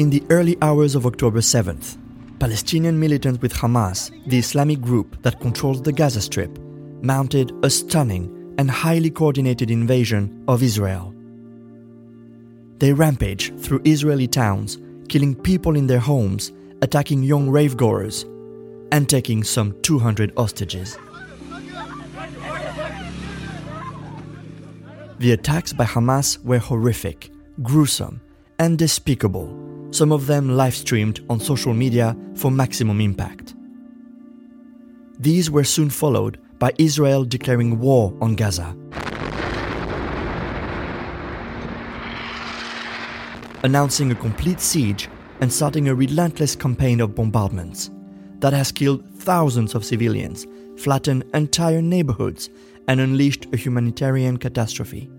In the early hours of October 7th, Palestinian militants with Hamas, the Islamic group that controls the Gaza Strip, mounted a stunning and highly coordinated invasion of Israel. They rampage through Israeli towns, killing people in their homes, attacking young ravegoers, and taking some 200 hostages. The attacks by Hamas were horrific, gruesome, and despicable, some of them live streamed on social media for maximum impact. These were soon followed by Israel declaring war on Gaza. Announcing a complete siege and starting a relentless campaign of bombardments that has killed thousands of civilians, flattened entire neighborhoods, and unleashed a humanitarian catastrophe.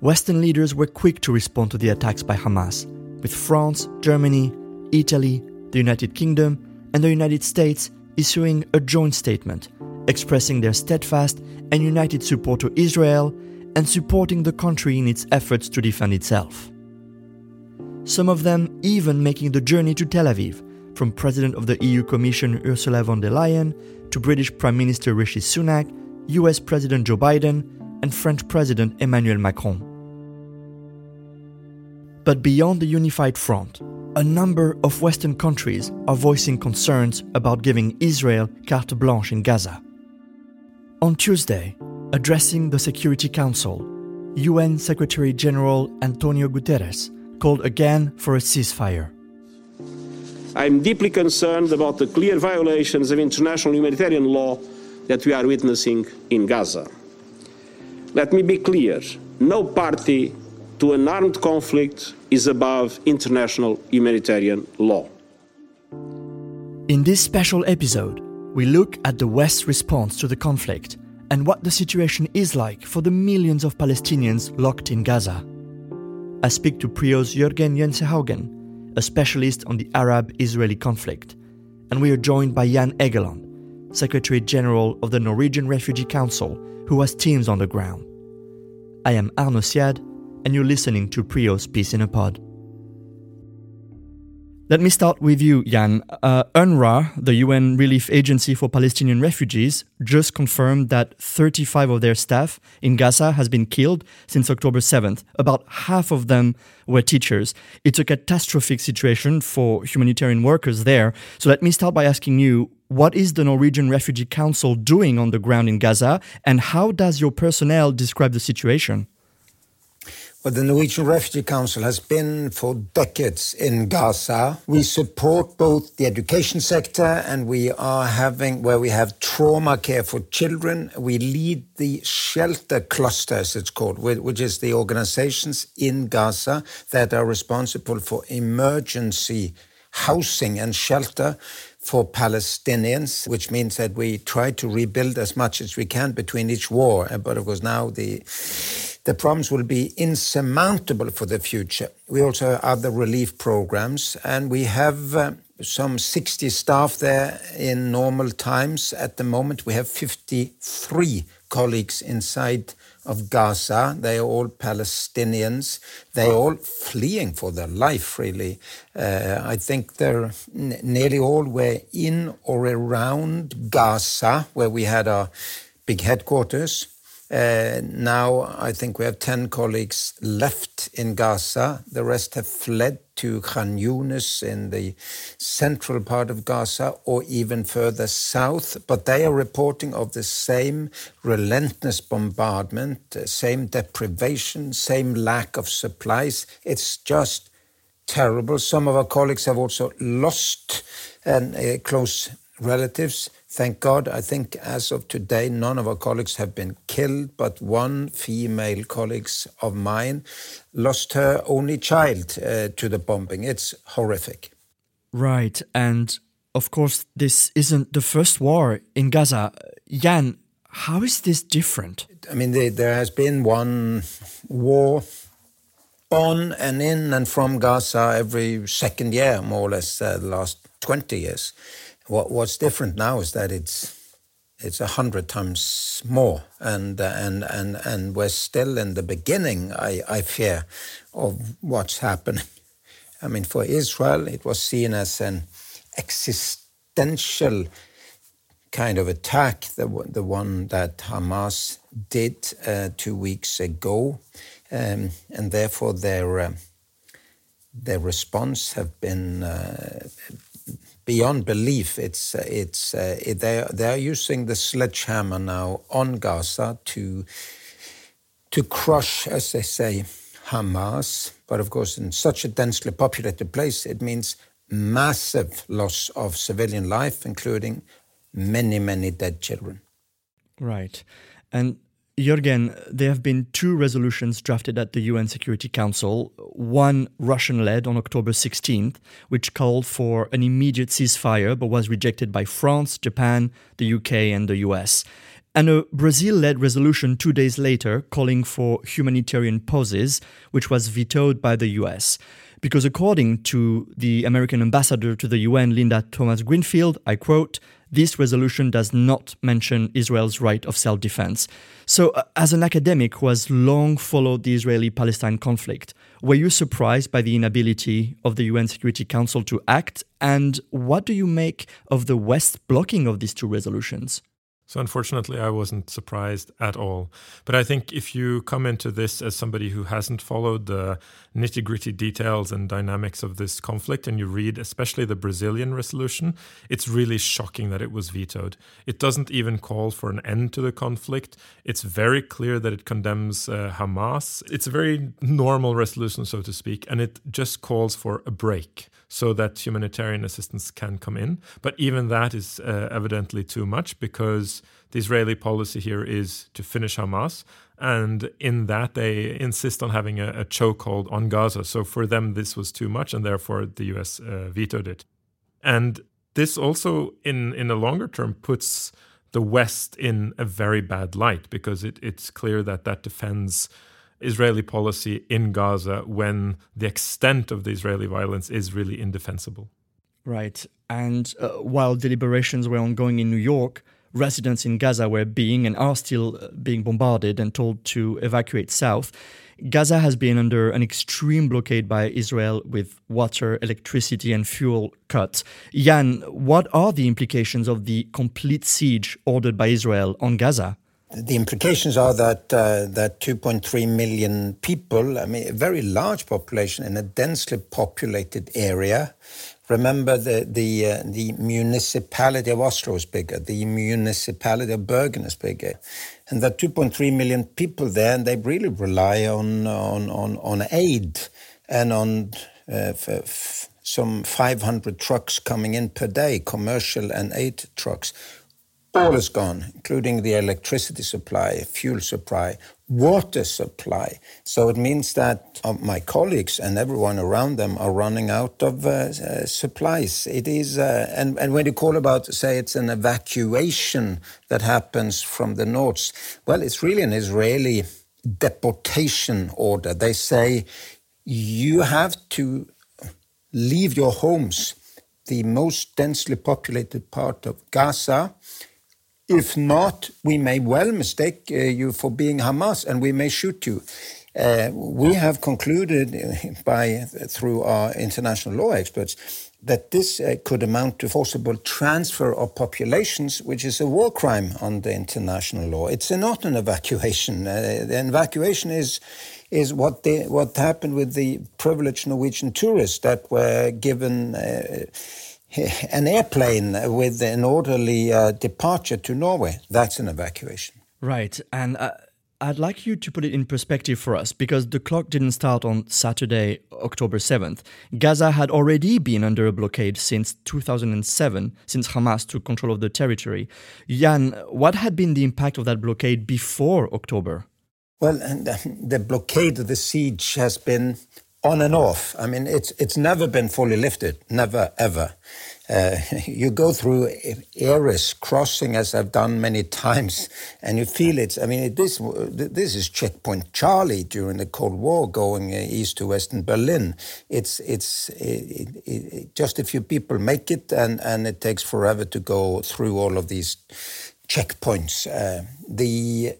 Western leaders were quick to respond to the attacks by Hamas, with France, Germany, Italy, the United Kingdom, and the United States issuing a joint statement expressing their steadfast and united support to Israel and supporting the country in its efforts to defend itself. Some of them even making the journey to Tel Aviv, from President of the EU Commission Ursula von der Leyen to British Prime Minister Rishi Sunak, US President Joe Biden, and French President Emmanuel Macron. But beyond the unified front, a number of Western countries are voicing concerns about giving Israel carte blanche in Gaza. On Tuesday, addressing the Security Council, UN Secretary General Antonio Guterres called again for a ceasefire. I'm deeply concerned about the clear violations of international humanitarian law that we are witnessing in Gaza. Let me be clear no party to an armed conflict is above international humanitarian law. In this special episode, we look at the West's response to the conflict and what the situation is like for the millions of Palestinians locked in Gaza. I speak to PRIO's Jørgen Jensehaugen, a specialist on the Arab Israeli conflict, and we are joined by Jan Egeland, Secretary General of the Norwegian Refugee Council, who has teams on the ground. I am Arnaud Siad, and you're listening to PRIO's Peace in a Pod. Let me start with you, Jan. Uh, UNRWA, the UN Relief Agency for Palestinian Refugees, just confirmed that 35 of their staff in Gaza has been killed since October 7th. About half of them were teachers. It's a catastrophic situation for humanitarian workers there. So let me start by asking you, what is the Norwegian Refugee Council doing on the ground in Gaza, and how does your personnel describe the situation? Well, the Norwegian Refugee Council has been for decades in Gaza. We support both the education sector and we are having, where we have trauma care for children. We lead the shelter cluster, as it's called, which is the organizations in Gaza that are responsible for emergency housing and shelter for Palestinians, which means that we try to rebuild as much as we can between each war. But of course, now the the problems will be insurmountable for the future. We also have other relief programs, and we have uh, some 60 staff there in normal times. At the moment, we have 53 colleagues inside of Gaza. They are all Palestinians. They are all fleeing for their life, really. Uh, I think they're nearly all were in or around Gaza, where we had our big headquarters. Uh, now, I think we have 10 colleagues left in Gaza. The rest have fled to Khan Yunis in the central part of Gaza or even further south, but they are reporting of the same relentless bombardment, uh, same deprivation, same lack of supplies. It's just terrible. Some of our colleagues have also lost and uh, close relatives. Thank God, I think as of today, none of our colleagues have been killed, but one female colleague of mine lost her only child uh, to the bombing. It's horrific. Right. And of course, this isn't the first war in Gaza. Jan, how is this different? I mean, there has been one war on and in and from Gaza every second year, more or less, uh, the last 20 years. What, what's different now is that it's it's a hundred times more, and and and and we're still in the beginning. I I fear of what's happening. I mean, for Israel, it was seen as an existential kind of attack, the the one that Hamas did uh, two weeks ago, um, and therefore their uh, their response have been uh, beyond belief. It's it's uh, it, they they are using the sledgehammer now on Gaza to to crush, as they say, Hamas. But of course, in such a densely populated place, it means massive loss of civilian life, including many many dead children. Right, and Jørgen, there have been two resolutions drafted at the UN Security Council, one Russian led on October 16th, which called for an immediate ceasefire but was rejected by France, Japan, the UK, and the US. And a Brazil led resolution two days later calling for humanitarian pauses, which was vetoed by the US. Because according to the American ambassador to the UN, Linda Thomas Greenfield, I quote, this resolution does not mention Israel's right of self defense. So, uh, as an academic who has long followed the Israeli Palestine conflict, were you surprised by the inability of the UN Security Council to act? And what do you make of the West blocking of these two resolutions? So, unfortunately, I wasn't surprised at all. But I think if you come into this as somebody who hasn't followed the nitty gritty details and dynamics of this conflict, and you read especially the Brazilian resolution, it's really shocking that it was vetoed. It doesn't even call for an end to the conflict. It's very clear that it condemns uh, Hamas. It's a very normal resolution, so to speak, and it just calls for a break so that humanitarian assistance can come in. But even that is uh, evidently too much because the Israeli policy here is to finish Hamas. And in that, they insist on having a, a chokehold on Gaza. So for them, this was too much, and therefore the US uh, vetoed it. And this also, in, in the longer term, puts the West in a very bad light because it, it's clear that that defends Israeli policy in Gaza when the extent of the Israeli violence is really indefensible. Right. And uh, while deliberations were ongoing in New York, residents in Gaza were being and are still uh, being bombarded and told to evacuate south. Gaza has been under an extreme blockade by Israel with water, electricity, and fuel cuts. Jan, what are the implications of the complete siege ordered by Israel on Gaza? the implications are that uh, that 2.3 million people, I mean, a very large population in a densely populated area. Remember, the the uh, the municipality of Oslo is bigger. The municipality of Bergen is bigger, and that 2.3 million people there, and they really rely on on on, on aid and on uh, some 500 trucks coming in per day, commercial and aid trucks all is gone, including the electricity supply, fuel supply, water supply. So it means that uh, my colleagues and everyone around them are running out of uh, uh, supplies. It is, uh, and, and when you call about, say, it's an evacuation that happens from the north, well, it's really an Israeli deportation order. They say you have to leave your homes, the most densely populated part of Gaza if not, we may well mistake uh, you for being Hamas and we may shoot you. Uh, we have concluded by through our international law experts that this uh, could amount to forcible transfer of populations, which is a war crime under international law. It's not an evacuation. Uh, the evacuation is is what the, what happened with the privileged Norwegian tourists that were given uh, an airplane with an orderly uh, departure to Norway. That's an evacuation. Right. And uh, I'd like you to put it in perspective for us because the clock didn't start on Saturday, October 7th. Gaza had already been under a blockade since 2007, since Hamas took control of the territory. Jan, what had been the impact of that blockade before October? Well, the blockade, of the siege has been on and off. I mean, it's it's never been fully lifted, never ever. Uh, you go through Erez crossing, as I've done many times, and you feel it. I mean, this this is checkpoint Charlie during the Cold War, going uh, east to west in Berlin. It's it's it, it, just a few people make it, and and it takes forever to go through all of these checkpoints. Uh, the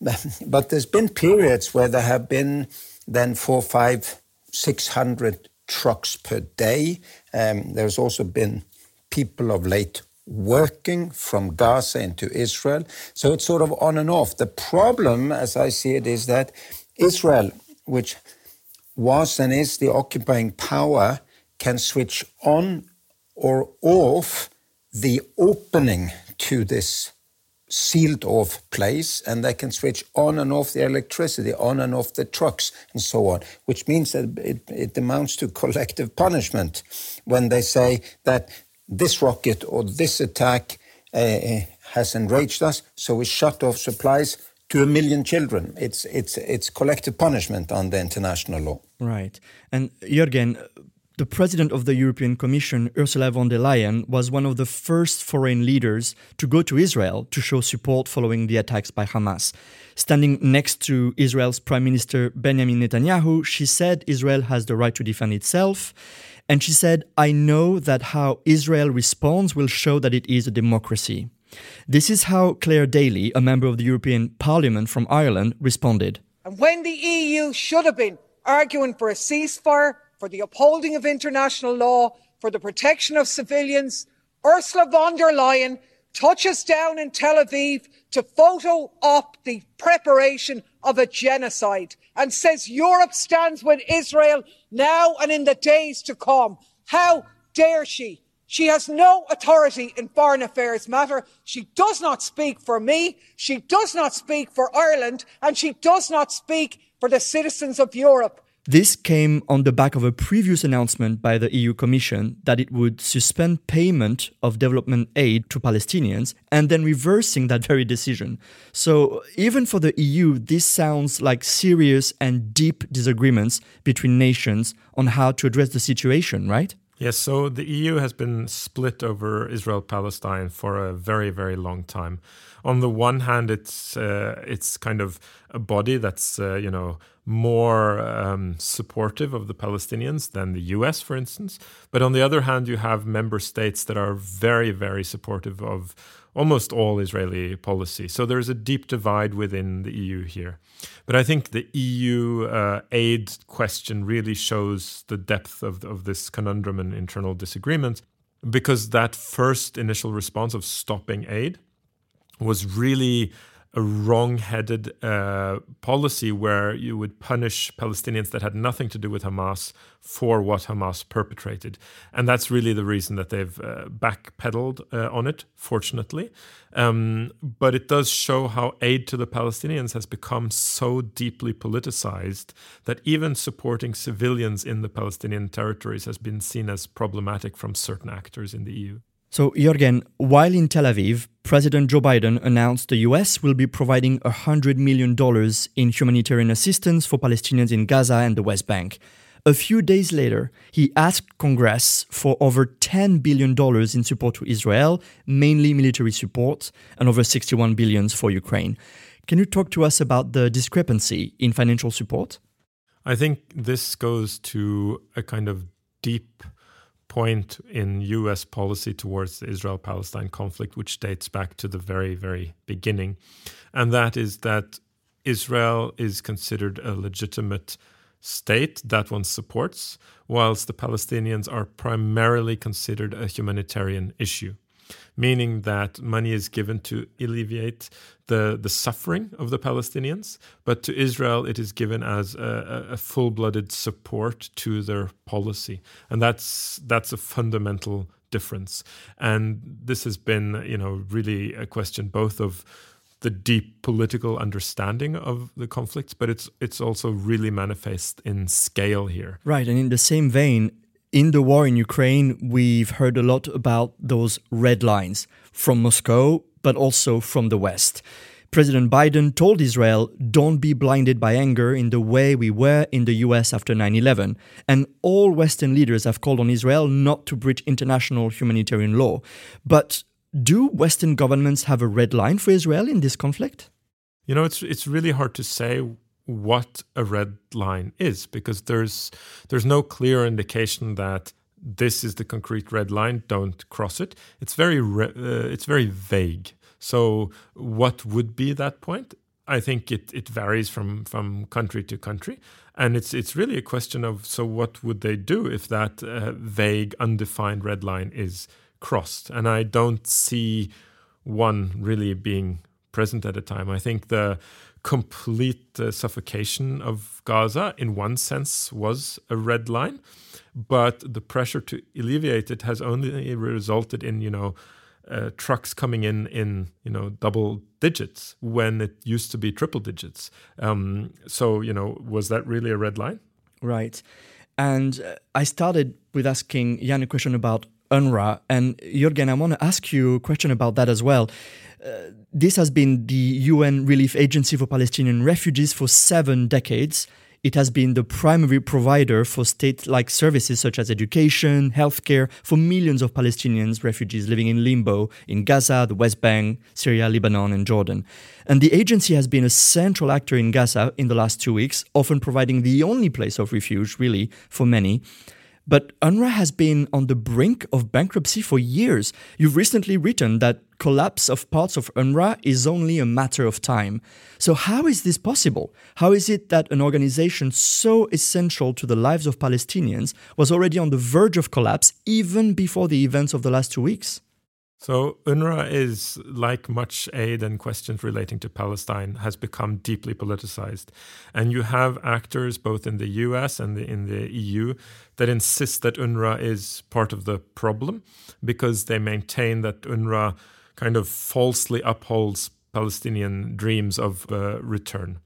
but there's been periods where there have been then four, five, six hundred trucks per day. Um, there's also been people of late working from Gaza into Israel. So it's sort of on and off. The problem, as I see it, is that Israel, which was and is the occupying power, can switch on or off the opening to this sealed off place and they can switch on and off the electricity, on and off the trucks, and so on, which means that it, it amounts to collective punishment when they say that this rocket or this attack uh, has enraged us, so we shut off supplies to a million children. It's it's it's collective punishment under international law. Right. And Jørgen, the president of the European Commission, Ursula von der Leyen, was one of the first foreign leaders to go to Israel to show support following the attacks by Hamas. Standing next to Israel's Prime Minister Benjamin Netanyahu, she said Israel has the right to defend itself. And she said, I know that how Israel responds will show that it is a democracy. This is how Clare Daly, a member of the European Parliament from Ireland, responded. And when the EU should have been arguing for a ceasefire, for the upholding of international law, for the protection of civilians, Ursula von der Leyen touches down in Tel Aviv to photo op the preparation of a genocide and says Europe stands with Israel now and in the days to come. How dare she? She has no authority in foreign affairs matter. She does not speak for me. She does not speak for Ireland and she does not speak for the citizens of Europe. This came on the back of a previous announcement by the EU Commission that it would suspend payment of development aid to Palestinians and then reversing that very decision. So, even for the EU, this sounds like serious and deep disagreements between nations on how to address the situation, right? Yes, so the EU has been split over Israel Palestine for a very, very long time. On the one hand, it's uh, it's kind of a body that's uh, you know more um, supportive of the Palestinians than the US, for instance. But on the other hand, you have member states that are very, very supportive of almost all Israeli policy. So there's a deep divide within the EU here. But I think the EU uh, aid question really shows the depth of, of this conundrum and internal disagreement because that first initial response of stopping aid was really a wrong-headed uh, policy where you would punish Palestinians that had nothing to do with Hamas for what Hamas perpetrated, and that's really the reason that they've uh, backpedaled uh, on it. Fortunately, um, but it does show how aid to the Palestinians has become so deeply politicized that even supporting civilians in the Palestinian territories has been seen as problematic from certain actors in the EU. So, Jørgen, while in Tel Aviv, President Joe Biden announced the US will be providing $100 million in humanitarian assistance for Palestinians in Gaza and the West Bank. A few days later, he asked Congress for over $10 billion in support to Israel, mainly military support, and over $61 billion for Ukraine. Can you talk to us about the discrepancy in financial support? I think this goes to a kind of deep point in US policy towards the Israel Palestine conflict, which dates back to the very, very beginning. And that is that Israel is considered a legitimate state that one supports, whilst the Palestinians are primarily considered a humanitarian issue meaning that money is given to alleviate the, the suffering of the Palestinians, but to Israel it is given as a, a full-blooded support to their policy, and that's that's a fundamental difference. And this has been, you know, really a question both of the deep political understanding of the conflicts, but it's it's also really manifest in scale here. Right, and in the same vein, in the war in Ukraine, we've heard a lot about those red lines from Moscow, but also from the West. President Biden told Israel, don't be blinded by anger in the way we were in the US after 9 11. And all Western leaders have called on Israel not to breach international humanitarian law. But do Western governments have a red line for Israel in this conflict? You know, it's, it's really hard to say what a red line is because there's there's no clear indication that this is the concrete red line don't cross it it's very uh, it's very vague So, what would be that point? I think it, it varies from, from country to country. And it's, it's really a question of so, what would they do if that uh, vague, undefined red line is crossed? And I don't see one really being present at a time. I think the complete uh, suffocation of Gaza, in one sense, was a red line, but the pressure to alleviate it has only resulted in, you know, uh, trucks coming in in you know double digits when it used to be triple digits. Um, so you know, was that really a red line? Right. And uh, I started with asking Jan a question about UNRWA, and Jørgen, I want to ask you a question about that as well. Uh, this has been the UN Relief Agency for Palestinian Refugees for seven decades. It has been the primary provider for state like services such as education, healthcare for millions of Palestinians refugees living in limbo in Gaza, the West Bank, Syria, Lebanon, and Jordan. And the agency has been a central actor in Gaza in the last two weeks, often providing the only place of refuge, really, for many. But UNRWA has been on the brink of bankruptcy for years. You've recently written that collapse of parts of UNRWA is only a matter of time. So, how is this possible? How is it that an organization so essential to the lives of Palestinians was already on the verge of collapse even before the events of the last two weeks? So UNRWA is, like much aid and questions relating to Palestine, has become deeply politicized. And you have actors both in the US and the, in the EU that insist that UNRWA is part of the problem because they maintain that UNRWA kind of falsely upholds Palestinian dreams of uh, return.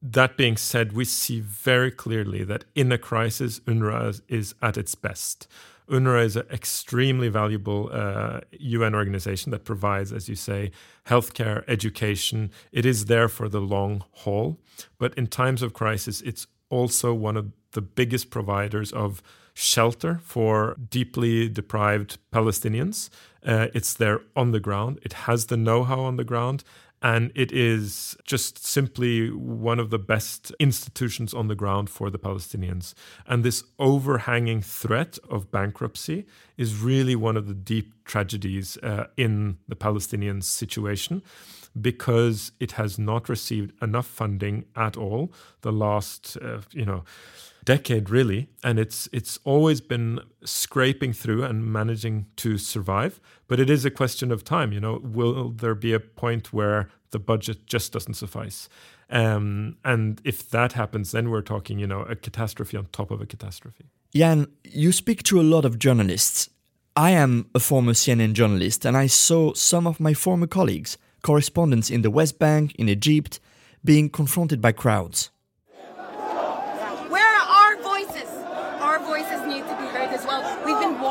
That being said, we see very clearly that in a crisis, UNRWA is at its best. UNRWA is an extremely valuable uh, UN organization that provides, as you say, healthcare, education. It is there for the long haul. But in times of crisis, it's also one of the biggest providers of shelter for deeply deprived Palestinians. Uh, it's there on the ground. It has the know how on the ground. And it is just simply one of the best institutions on the ground for the Palestinians. And this overhanging threat of bankruptcy is really one of the deep tragedies uh, in the Palestinian situation because it has not received enough funding at all the last, uh, you know, decade really and it's it's always been scraping through and managing to survive but it is a question of time you know will there be a point where the budget just doesn't suffice? Um, and if that happens then we're talking you know a catastrophe on top of a catastrophe. Jan you speak to a lot of journalists. I am a former cnn journalist and i saw some of my former colleagues correspondents in the west bank in egypt being confronted by crowds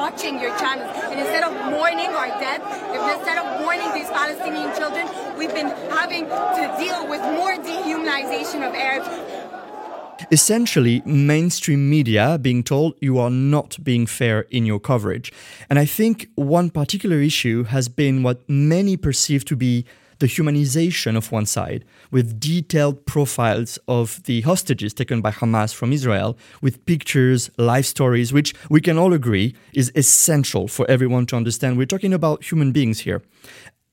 watching your channels. And instead of mourning our death, instead of mourning these Palestinian children, we've been having to deal with more dehumanization of Arabs. Essentially, mainstream media being told you are not being fair in your coverage. And I think one particular issue has been what many perceive to be the humanization of one side, with detailed profiles of the hostages taken by Hamas from Israel, with pictures, life stories, which we can all agree is essential for everyone to understand. We're talking about human beings here.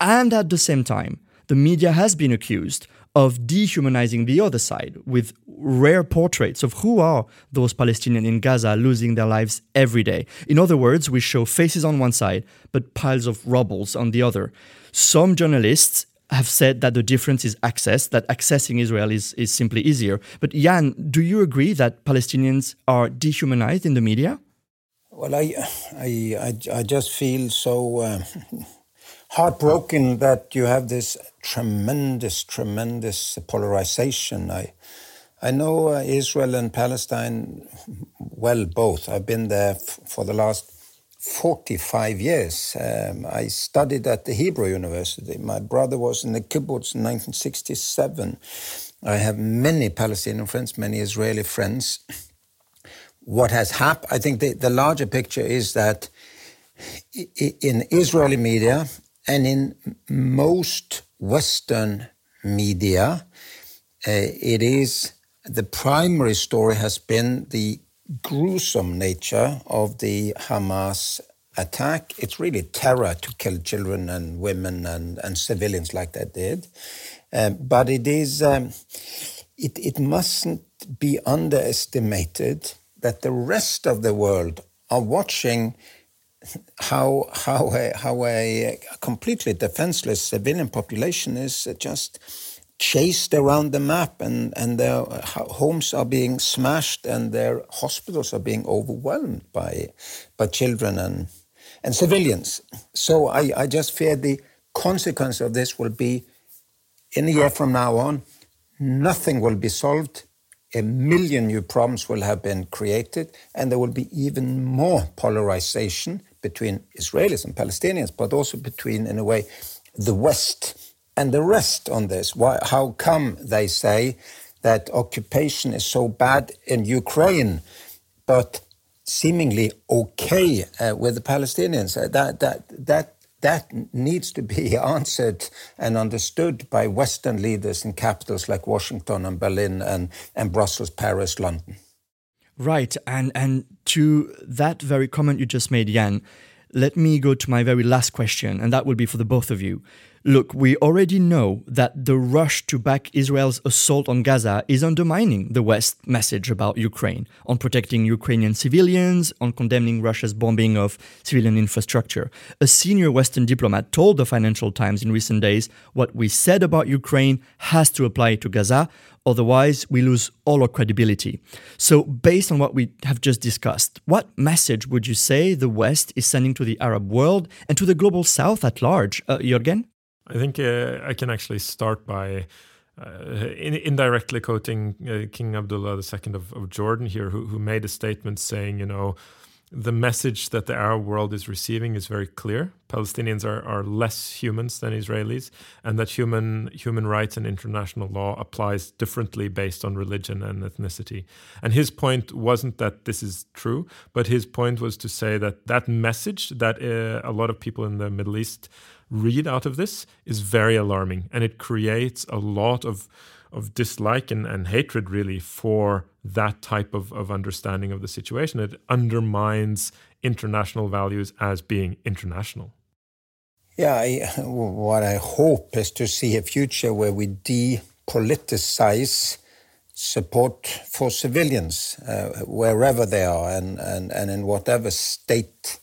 And at the same time, the media has been accused of dehumanizing the other side with rare portraits of who are those Palestinians in Gaza losing their lives every day. In other words, we show faces on one side, but piles of rubbles on the other. Some journalists have said that the difference is access, that accessing Israel is, is simply easier. But Jan, do you agree that Palestinians are dehumanized in the media? Well, I, I, I, I just feel so uh, heartbroken that you have this tremendous, tremendous polarization. I, I know uh, Israel and Palestine well, both. I've been there for the last 45 years. Um, I studied at the Hebrew University. My brother was in the kibbutz in 1967. I have many Palestinian friends, many Israeli friends. What has happened, I think the, the larger picture is that in Israeli media and in most Western media, uh, it is the primary story has been the gruesome nature of the Hamas attack. It's really terror to kill children and women and, and civilians like they did. Um, but it is um, it, it mustn't be underestimated that the rest of the world are watching how how a, how a completely defenseless civilian population is just chased around the map and, and their uh, homes are being smashed and their hospitals are being overwhelmed by by children and and civilians. So I, I just fear the consequence of this will be in a year from now on, nothing will be solved. A million new problems will have been created, and there will be even more polarization between Israelis and Palestinians, but also between, in a way, the West and the rest on this. Why, how come they say that occupation is so bad in Ukraine, but seemingly okay uh, with the Palestinians? Uh, that, that, that that needs to be answered and understood by Western leaders in capitals like Washington and Berlin and, and Brussels, Paris, London. Right. And, and to that very comment you just made, Jan, let me go to my very last question, and that will be for the both of you. Look, we already know that the rush to back Israel's assault on Gaza is undermining the West message about Ukraine, on protecting Ukrainian civilians, on condemning Russia's bombing of civilian infrastructure. A senior Western diplomat told the Financial Times in recent days what we said about Ukraine has to apply to Gaza, otherwise, we lose all our credibility. So, based on what we have just discussed, what message would you say the West is sending to the Arab world and to the global South at large? Uh, Jørgen? I think uh, I can actually start by uh, in, indirectly quoting uh, King Abdullah II of, of Jordan here, who, who made a statement saying, you know, the message that the Arab world is receiving is very clear. Palestinians are, are less humans than Israelis, and that human human rights and international law applies differently based on religion and ethnicity. And his point wasn't that this is true, but his point was to say that that message that uh, a lot of people in the Middle East read out of this is very alarming and it creates a lot of of dislike and, and hatred really for that type of, of understanding of the situation. It undermines international values as being international. Yeah, I, what I hope is to see a future where we depoliticize support for civilians uh, wherever they are and, and, and in whatever state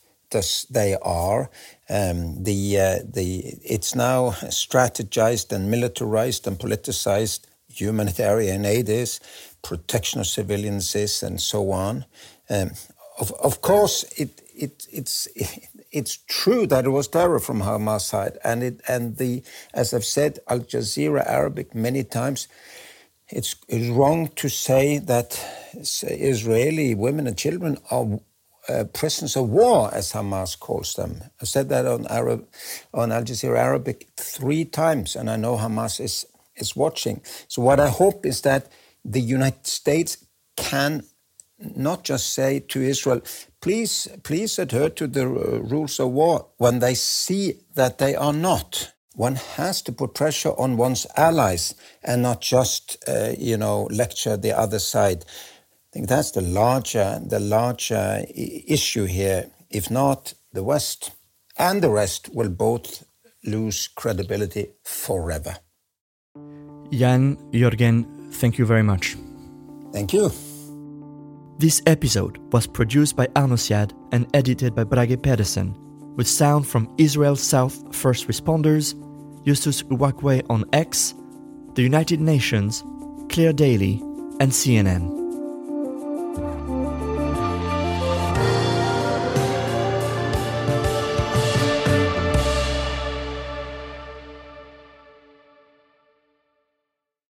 they are. Um, the, uh, the, it's now strategized and militarized and politicized. Humanitarian aid is, protection of civilians is, and so on. Um, of, of course, it, it, it's, it, it's true that it was terror from Hamas side, and it and the as I've said, Al Jazeera Arabic many times. It's, it's wrong to say that Israeli women and children are uh, prisoners of war, as Hamas calls them. I said that on Arab, on Al Jazeera Arabic three times, and I know Hamas is is watching. So what I hope is that the United States can not just say to Israel, please, please adhere to the uh, rules of war when they see that they are not. One has to put pressure on one's allies and not just, uh, you know, lecture the other side. I think that's the larger, the larger issue here. If not, the West and the rest will both lose credibility forever. Jan, Jørgen, thank you very much. Thank you. This episode was produced by Arnaud Siad and edited by Brage Pedersen, with sound from Israel South first responders, Justus Uwakwe on X, the United Nations, Clare Daly, and CNN.